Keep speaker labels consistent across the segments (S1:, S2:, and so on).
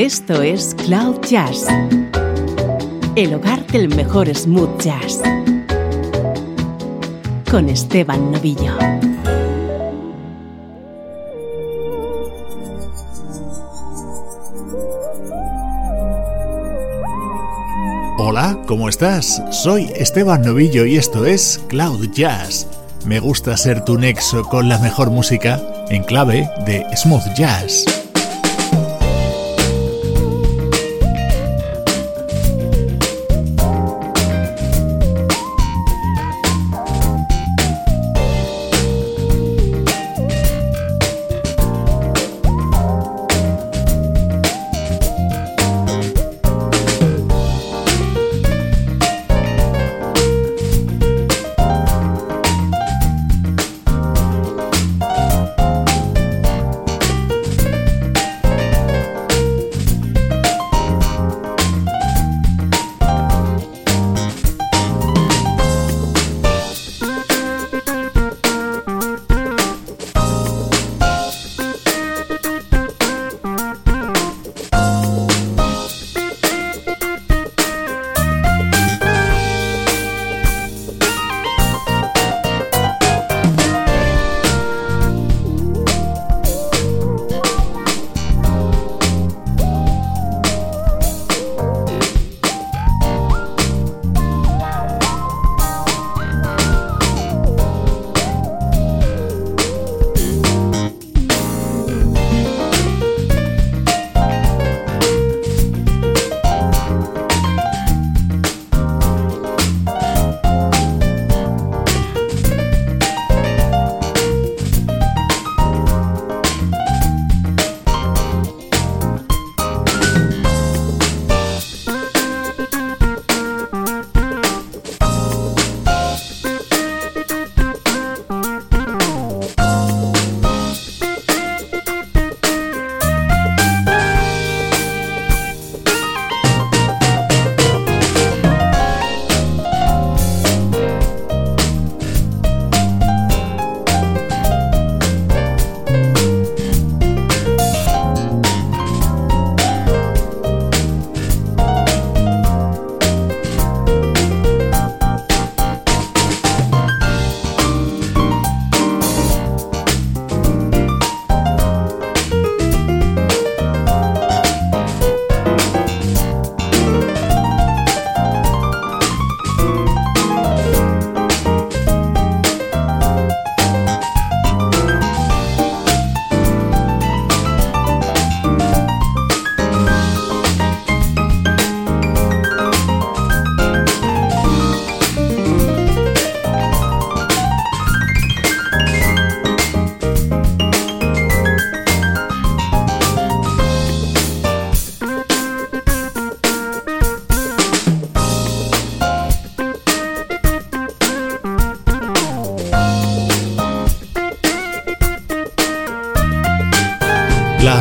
S1: Esto es Cloud Jazz, el hogar del mejor smooth jazz, con Esteban Novillo.
S2: Hola, ¿cómo estás? Soy Esteban Novillo y esto es Cloud Jazz. Me gusta ser tu nexo con la mejor música en clave de smooth jazz.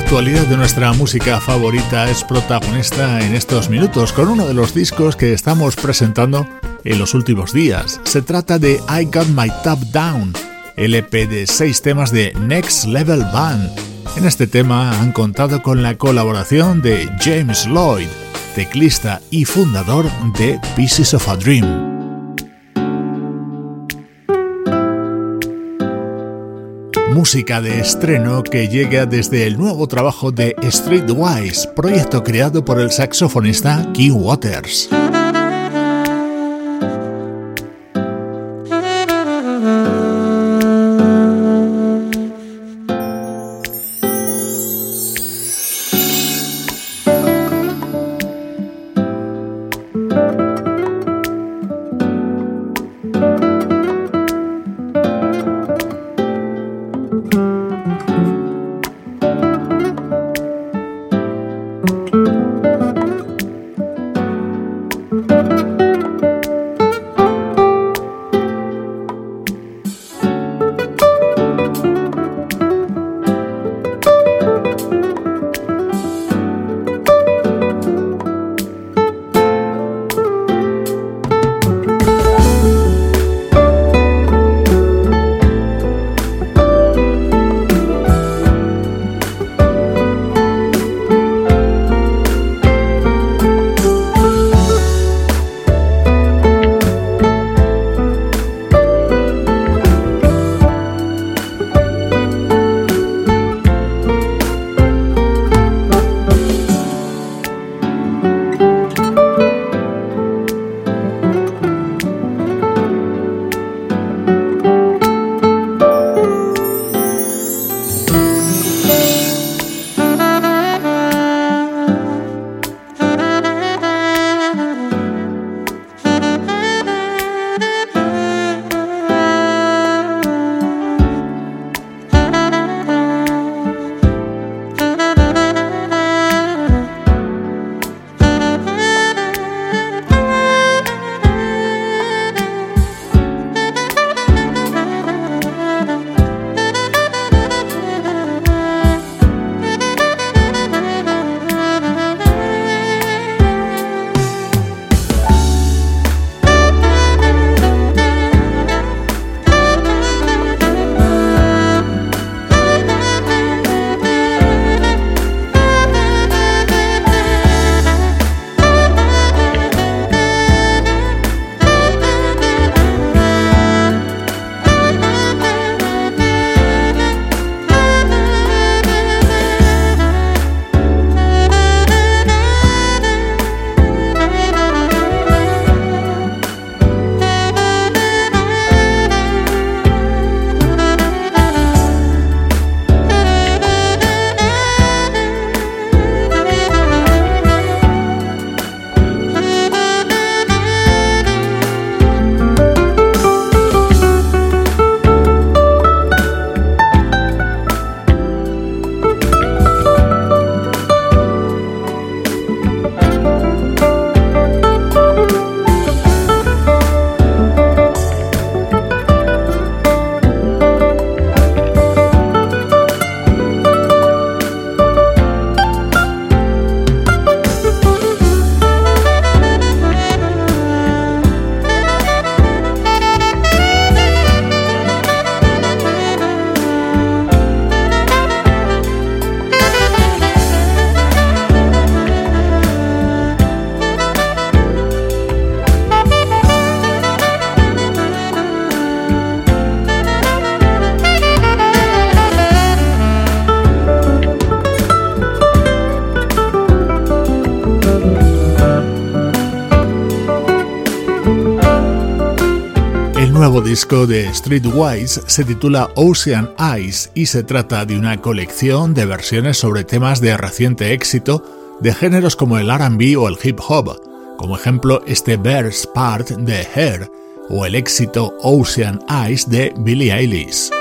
S2: Actualidad de nuestra música favorita es protagonista en estos minutos con uno de los discos que estamos presentando en los últimos días. Se trata de I Got My Top Down, LP de seis temas de Next Level Band. En este tema han contado con la colaboración de James Lloyd, teclista y fundador de Pieces of a Dream. Música de estreno que llega desde el nuevo trabajo de Streetwise, proyecto creado por el saxofonista Key Waters. Disco de Streetwise se titula Ocean Eyes y se trata de una colección de versiones sobre temas de reciente éxito de géneros como el RB o el hip hop, como ejemplo este Bear's Part de Hair o el éxito Ocean Eyes de Billie Eilish.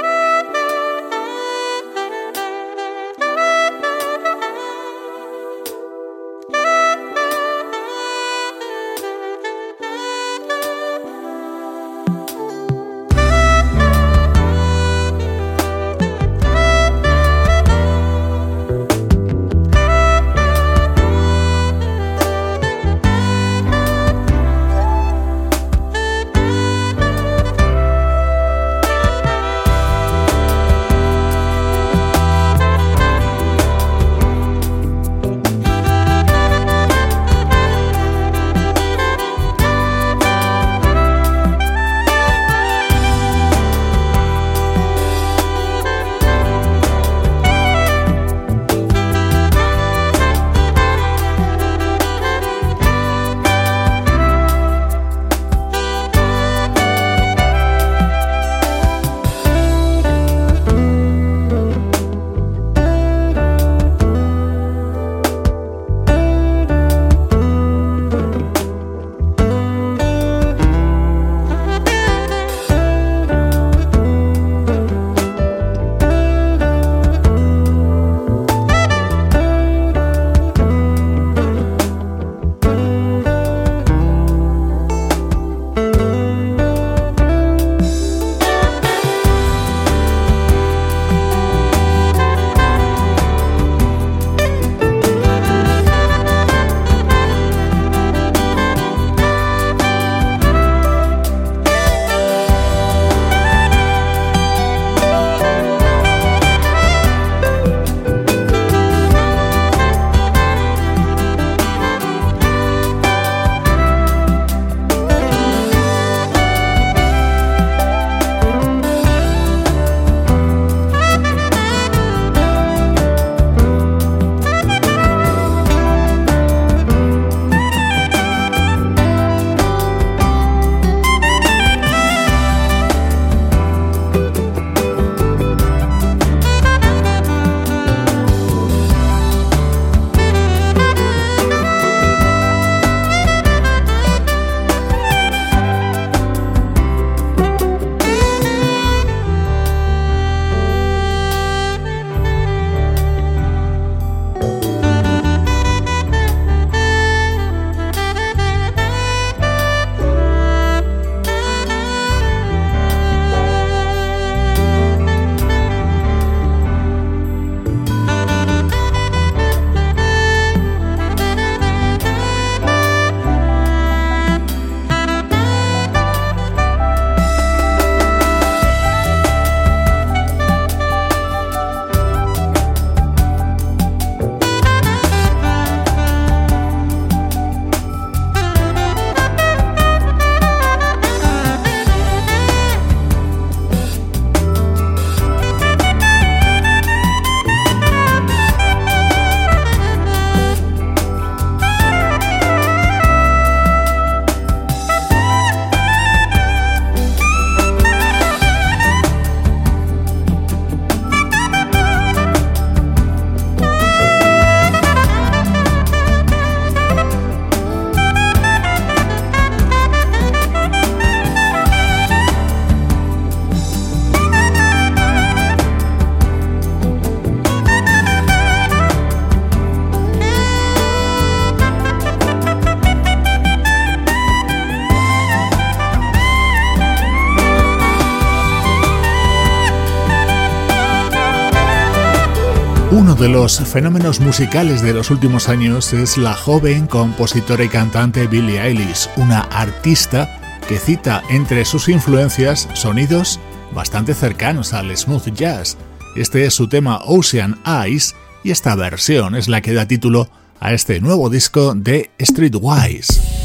S2: De los fenómenos musicales de los últimos años es la joven compositora y cantante Billie Eilish, una artista que cita entre sus influencias sonidos bastante cercanos al smooth jazz. Este es su tema Ocean Eyes y esta versión es la que da título a este nuevo disco de Streetwise.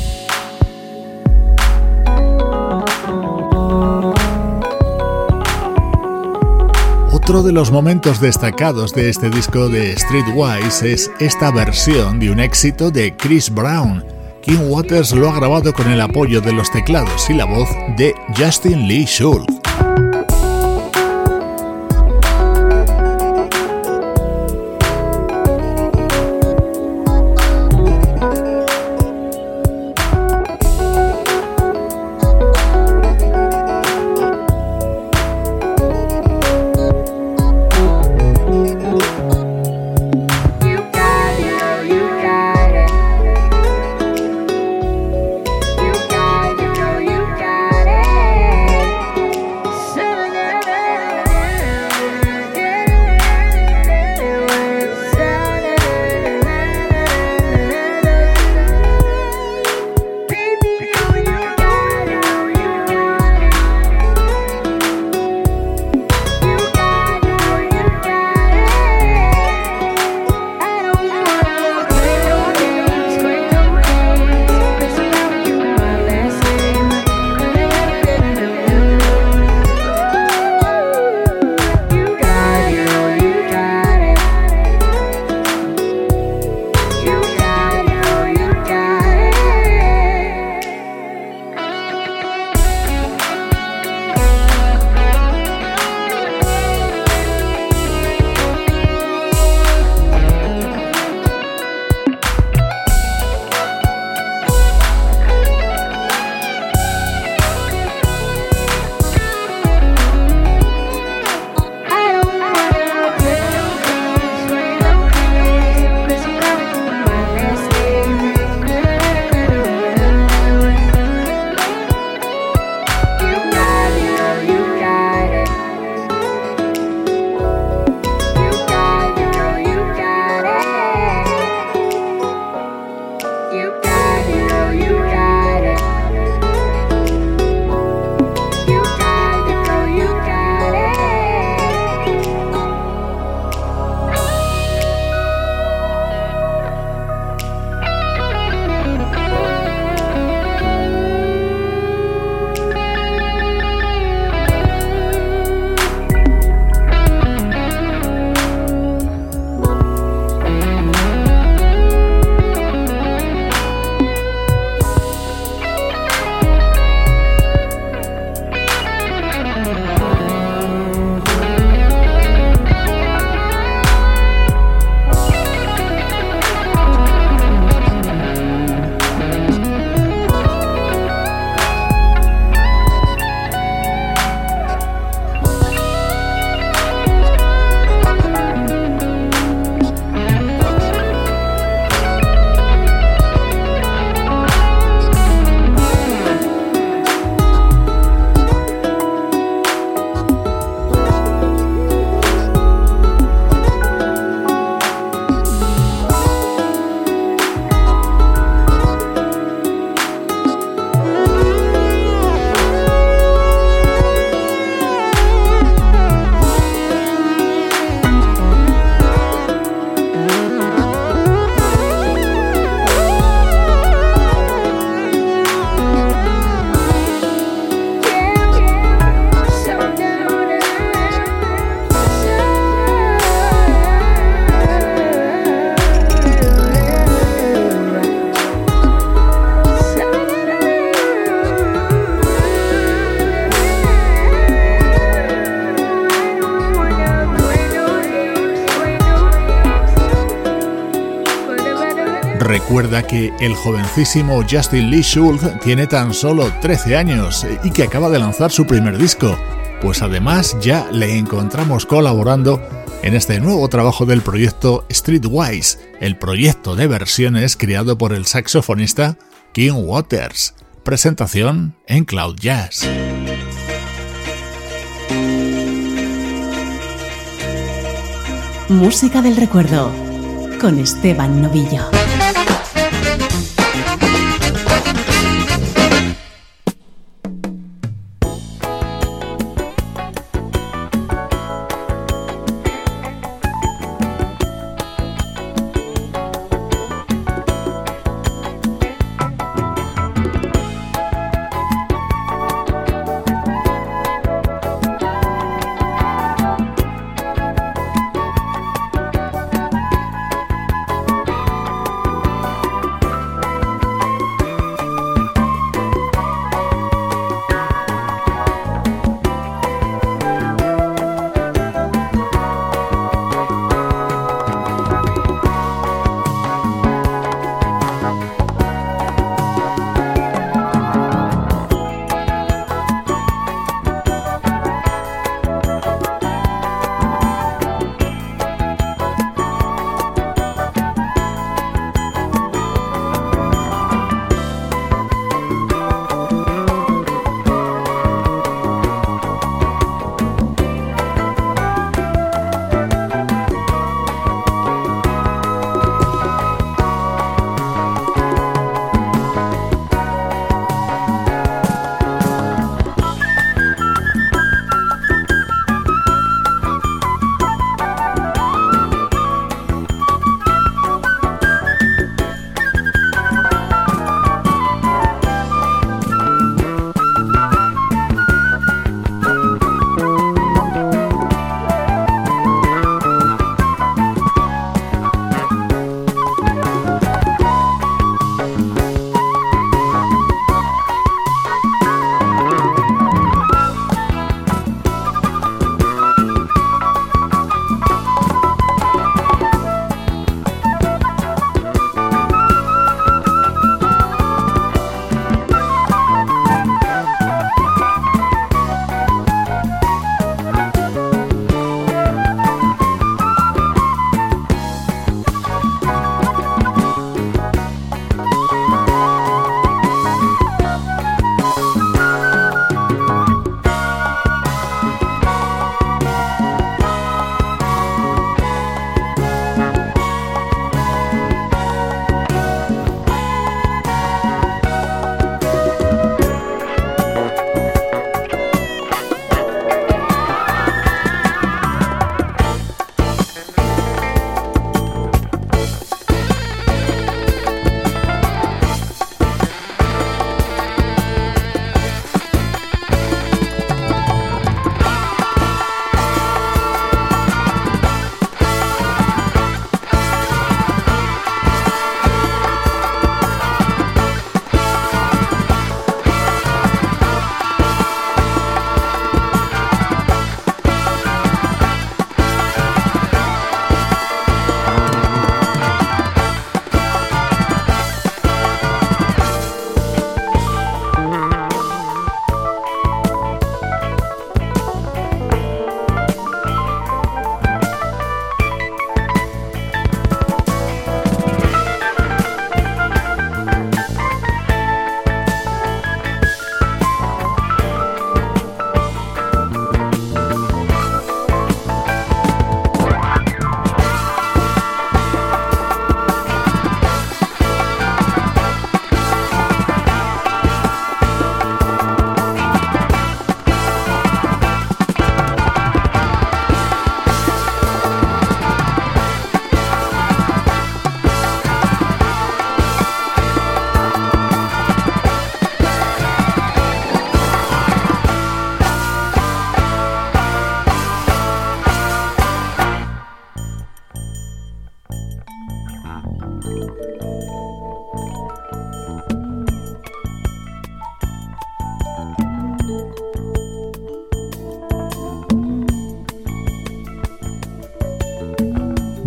S2: Otro de los momentos destacados de este disco de Streetwise es esta versión de un éxito de Chris Brown, King Waters lo ha grabado con el apoyo de los teclados y la voz de Justin Lee Schultz. Recuerda que el jovencísimo Justin Lee Schultz tiene tan solo 13 años y que acaba de lanzar su primer disco, pues además ya le encontramos colaborando en este nuevo trabajo del proyecto Streetwise, el proyecto de versiones creado por el saxofonista King Waters. Presentación en Cloud Jazz.
S1: Música del recuerdo con Esteban Novillo.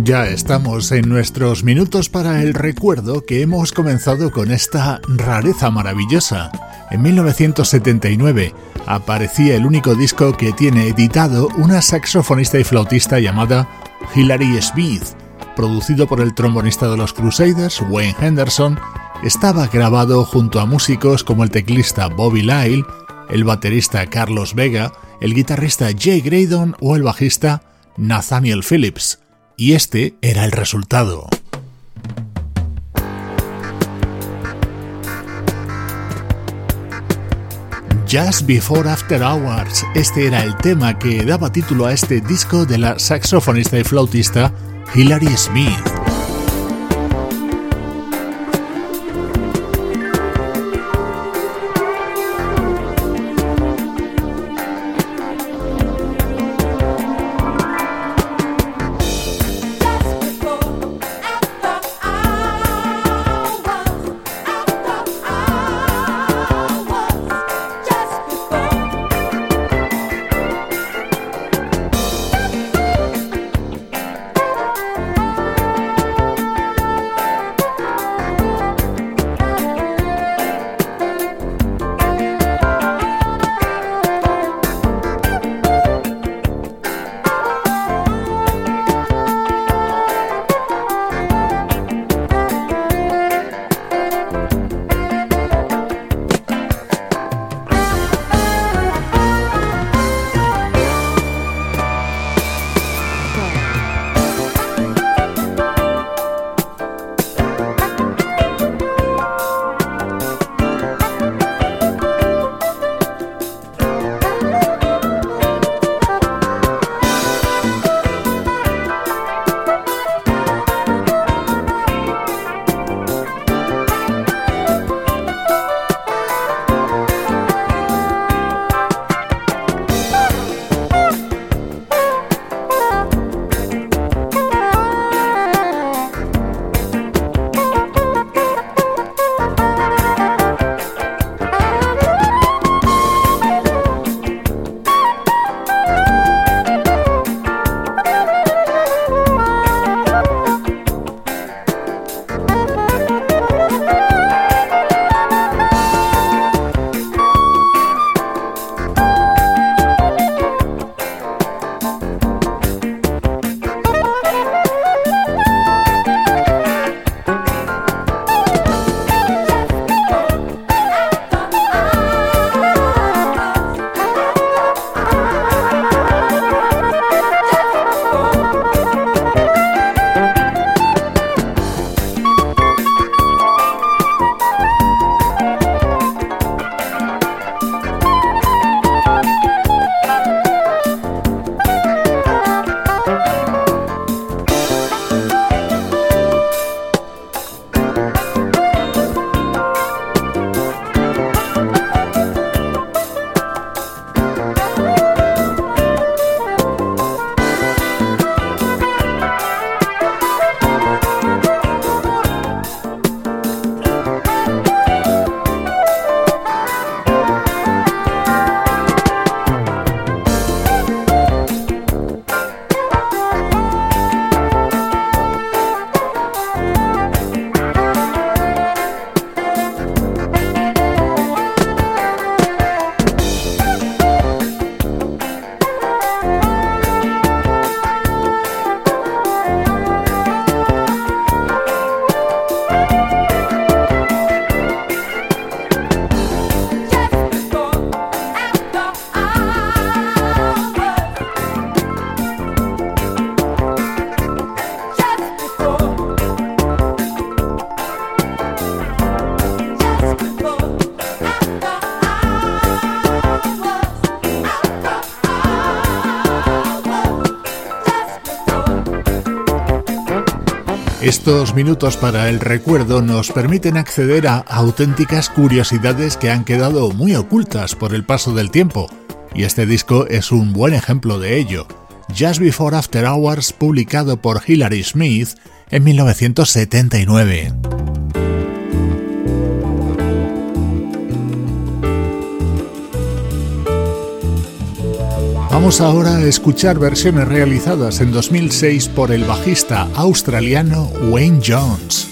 S2: Ya estamos en nuestros minutos para el recuerdo que hemos comenzado con esta rareza maravillosa. En 1979 aparecía el único disco que tiene editado una saxofonista y flautista llamada Hilary Smith, producido por el trombonista de los Crusaders, Wayne Henderson, estaba grabado junto a músicos como el teclista Bobby Lyle, el baterista Carlos Vega, el guitarrista Jay Graydon o el bajista Nathaniel Phillips, y este era el resultado. Just Before After Hours, este era el tema que daba título a este disco de la saxofonista y flautista Hilary Smith. Estos minutos para el recuerdo nos permiten acceder a auténticas curiosidades que han quedado muy ocultas por el paso del tiempo, y este disco es un buen ejemplo de ello. Just Before After Hours, publicado por Hilary Smith en 1979. Vamos ahora a escuchar versiones realizadas en 2006 por el bajista australiano Wayne Jones.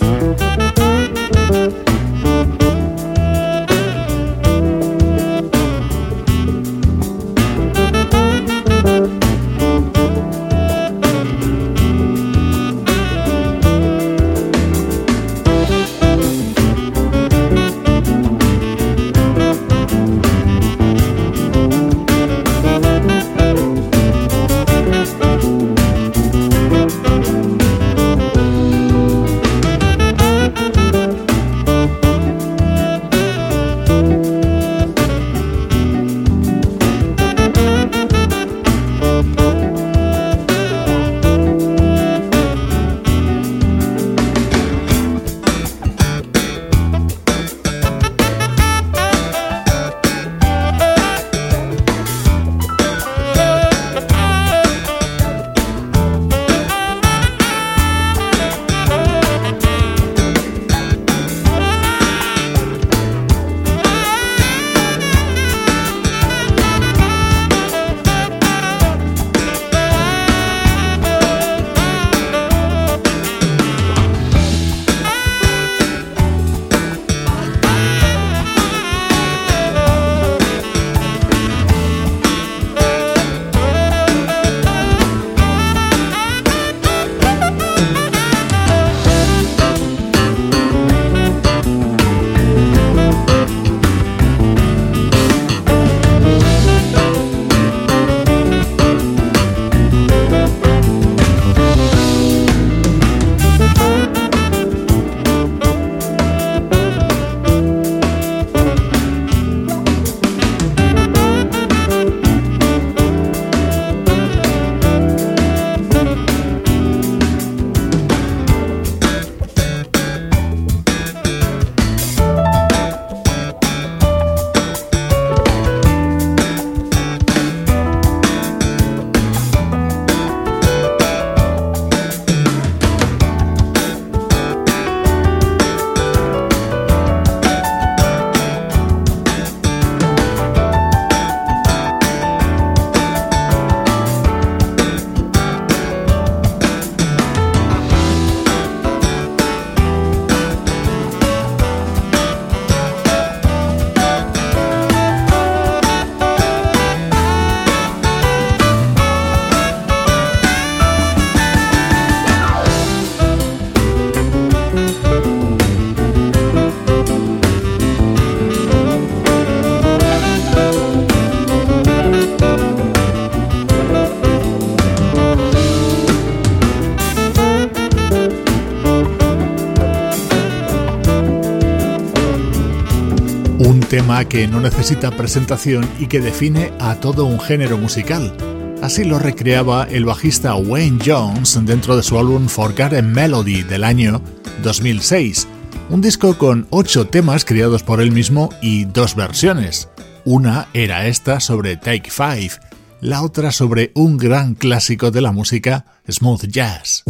S2: Que no necesita presentación y que define a todo un género musical. Así lo recreaba el bajista Wayne Jones dentro de su álbum Forgotten Melody del año 2006, un disco con ocho temas creados por él mismo y dos versiones. Una era esta sobre Take Five, la otra sobre un gran clásico de la música, smooth jazz.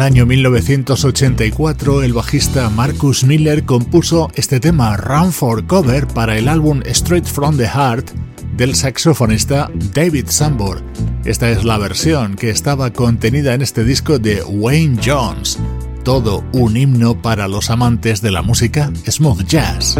S2: El año 1984, el bajista Marcus Miller compuso este tema Run for Cover para el álbum Straight from the Heart del saxofonista David Sambor. Esta es la versión que estaba contenida en este disco de Wayne Jones. Todo un himno para los amantes de la música smooth jazz.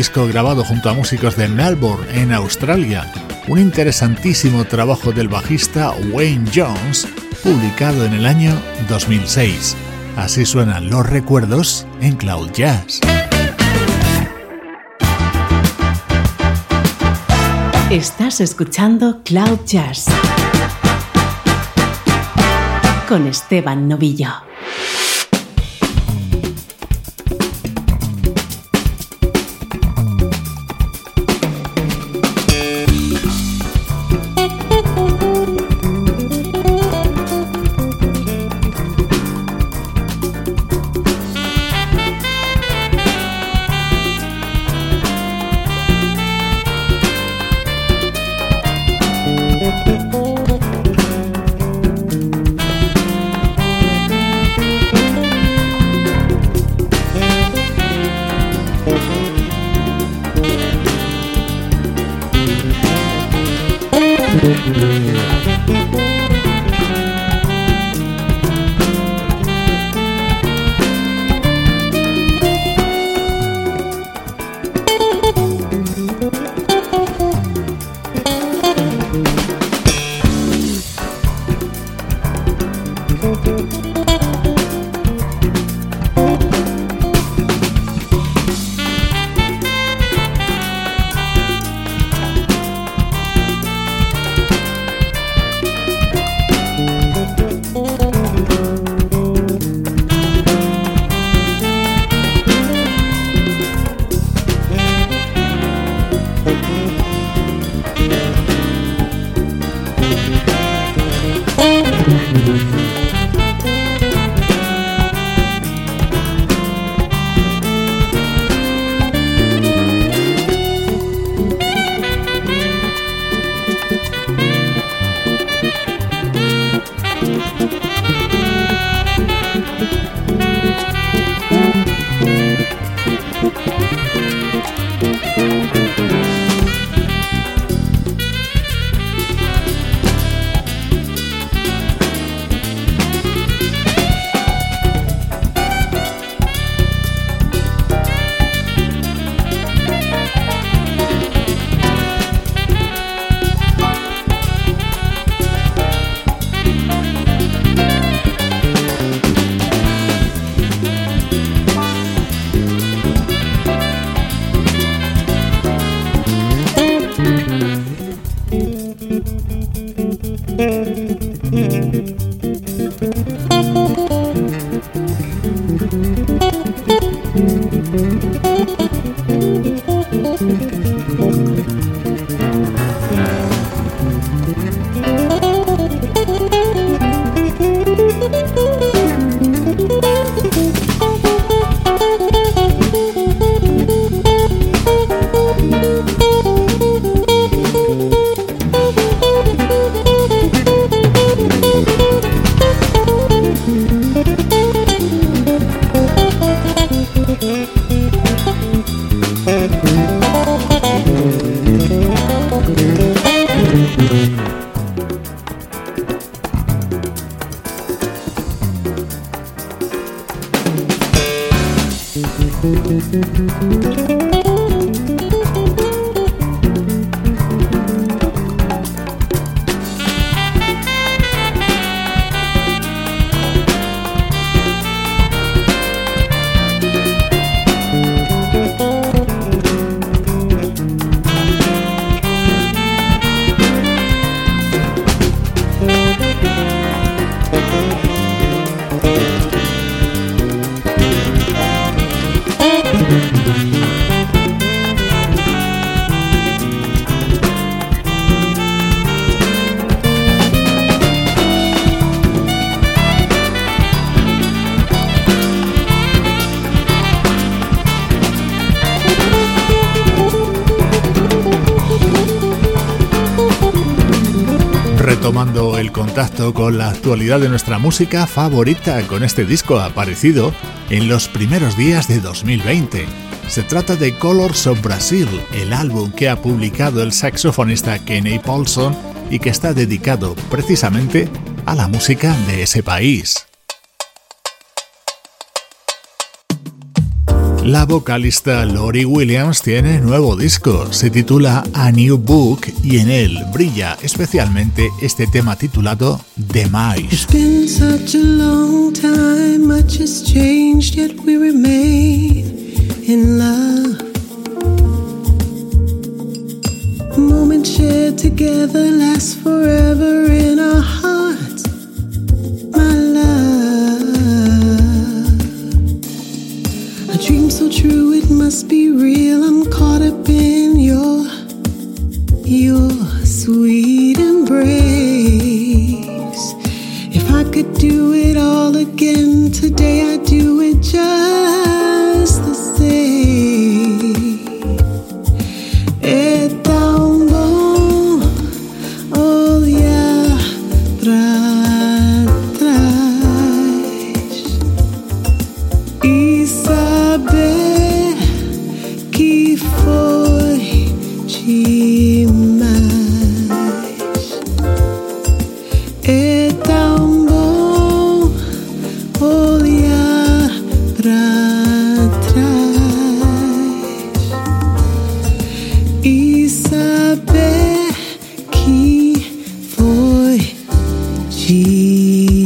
S2: Disco grabado junto a músicos de Melbourne, en Australia, un interesantísimo trabajo del bajista Wayne Jones, publicado en el año 2006. Así suenan los recuerdos en Cloud Jazz.
S1: Estás escuchando Cloud Jazz con Esteban Novillo.
S2: Con la actualidad de nuestra música favorita con este disco aparecido en los primeros días de 2020. Se trata de Colors of Brazil, el álbum que ha publicado el saxofonista Kenny Paulson y que está dedicado precisamente a la música de ese país.
S3: La vocalista Lori Williams tiene nuevo disco, se titula A New Book y en él brilla especialmente este tema titulado Demise.
S4: Moments shared together last forever in our true, it must be real. I'm caught up in your, your sweet embrace. If I could do it all again today, I'd do it just
S3: peace.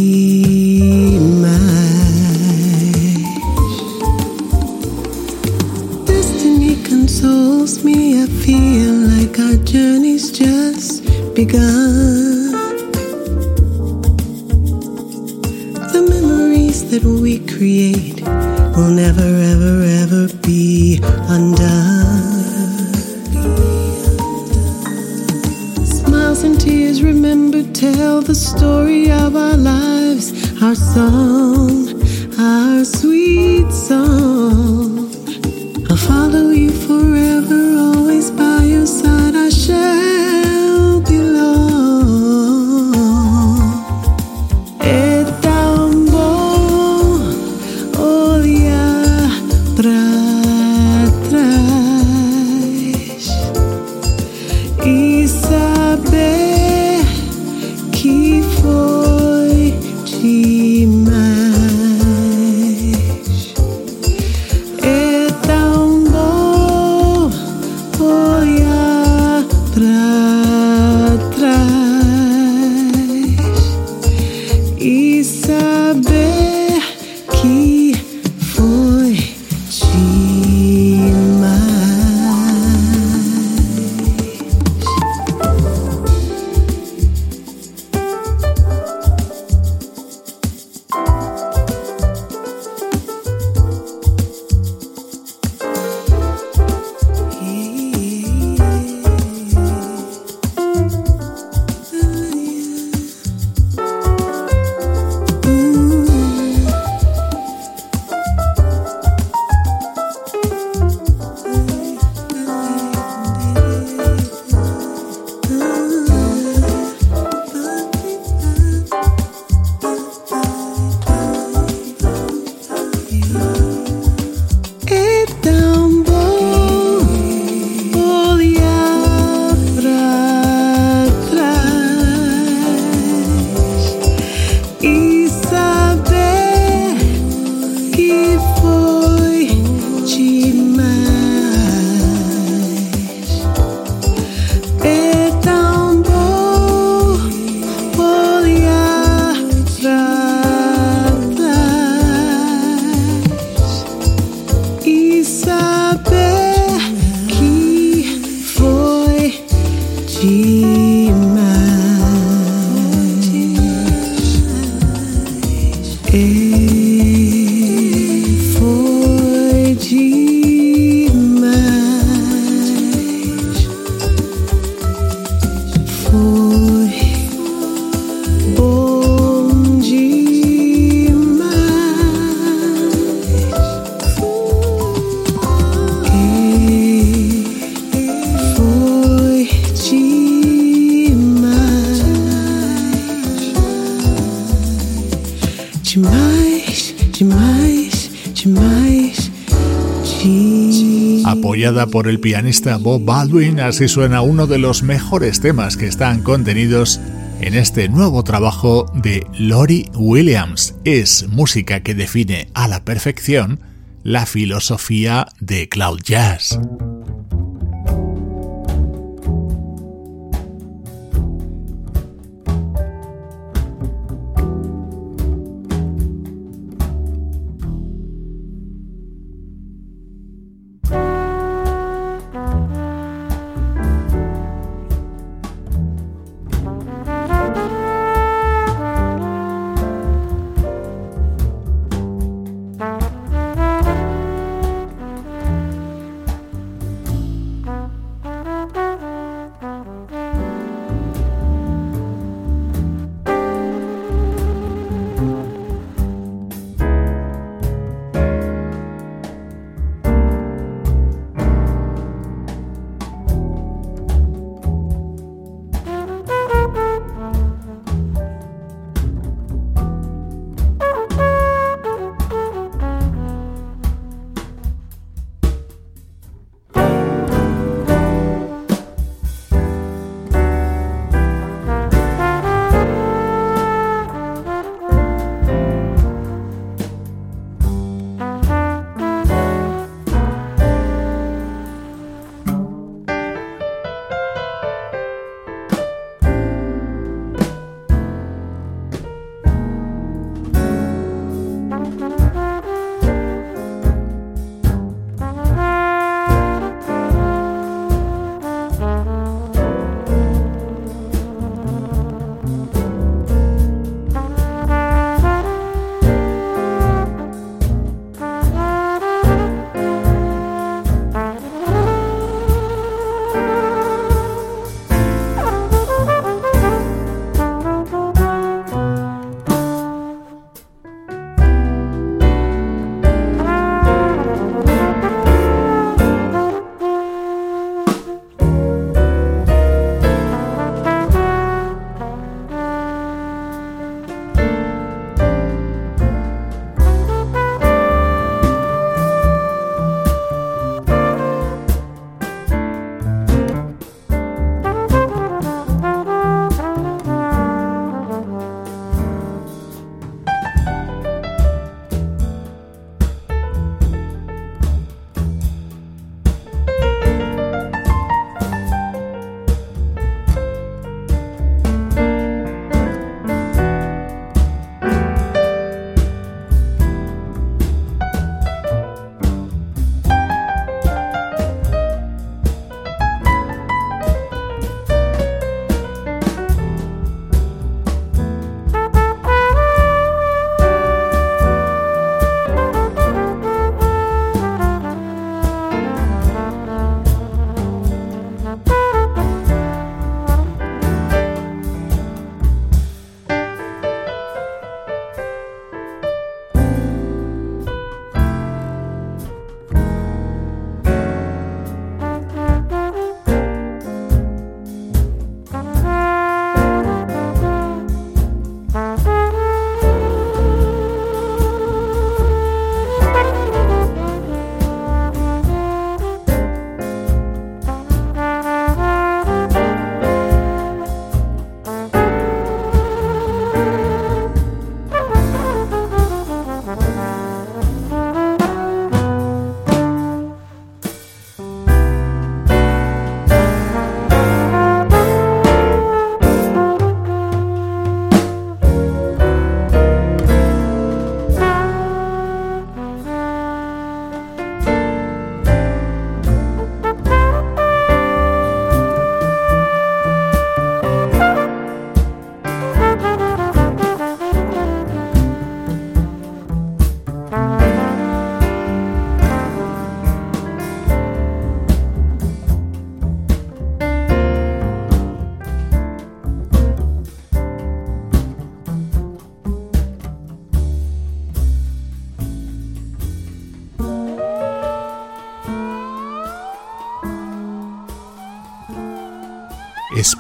S3: Por el pianista Bob Baldwin, así suena uno de los mejores temas que están contenidos en este nuevo trabajo de Lori Williams. Es música que define a la perfección
S2: la filosofía de Cloud Jazz.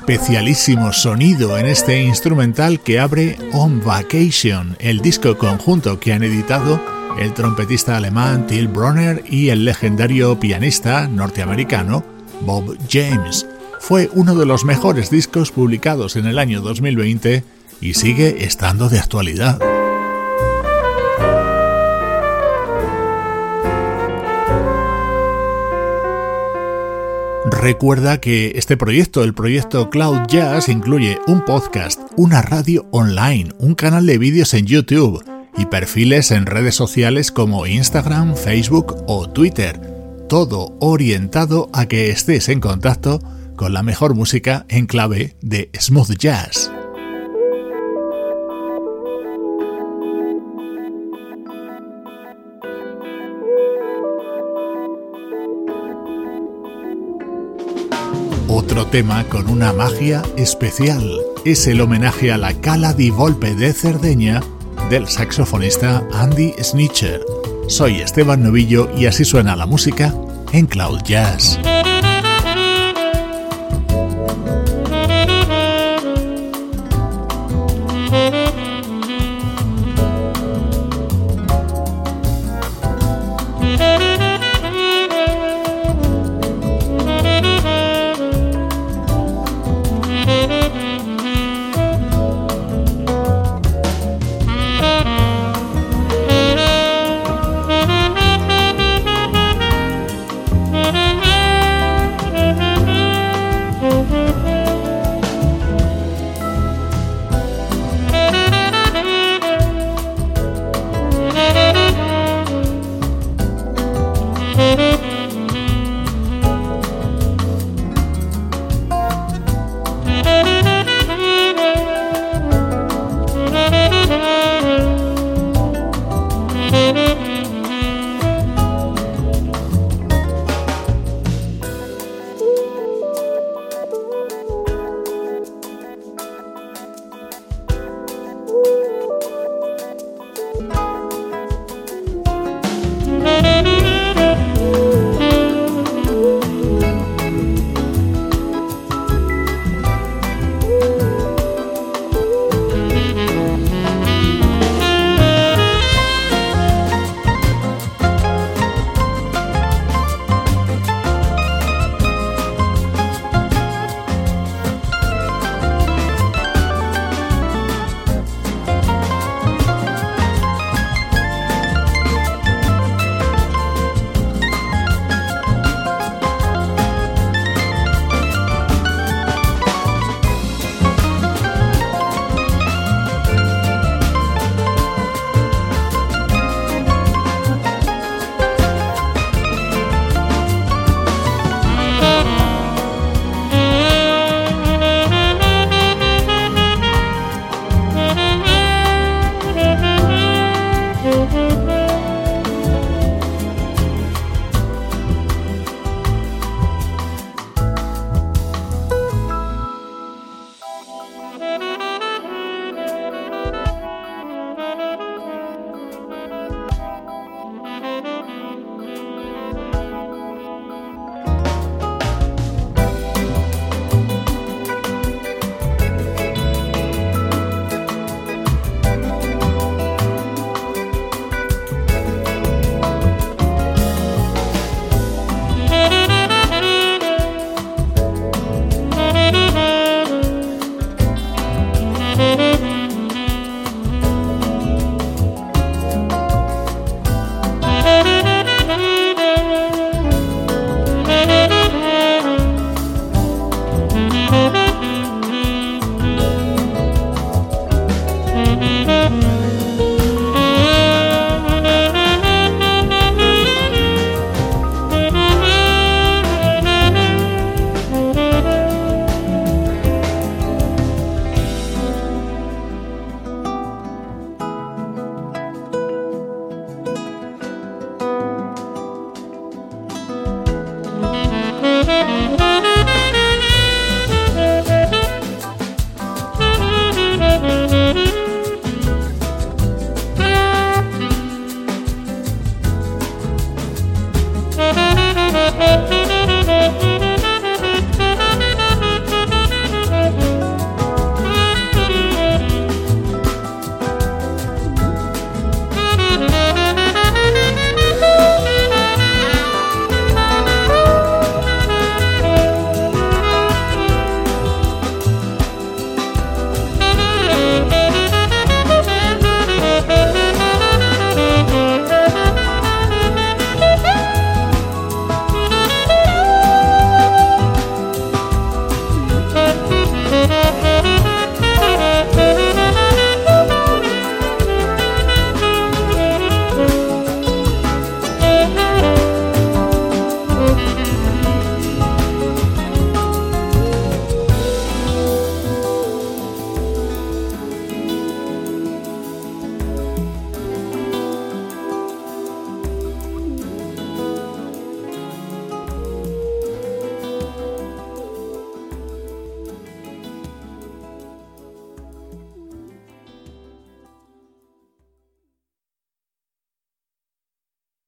S2: Especialísimo sonido en este instrumental que abre On Vacation, el disco conjunto que han editado el trompetista alemán Till Bronner y el legendario pianista norteamericano Bob James. Fue uno de los mejores discos publicados en el año 2020 y sigue estando de actualidad. Recuerda que este proyecto, el proyecto Cloud Jazz, incluye un podcast, una radio online, un canal de vídeos en YouTube y perfiles en redes sociales como Instagram, Facebook o Twitter. Todo orientado a que estés en contacto con la mejor música en clave de smooth jazz. Otro tema con una magia especial es el homenaje a la Cala di Volpe de Cerdeña del saxofonista Andy Snitcher. Soy Esteban Novillo y así suena la música en Cloud Jazz.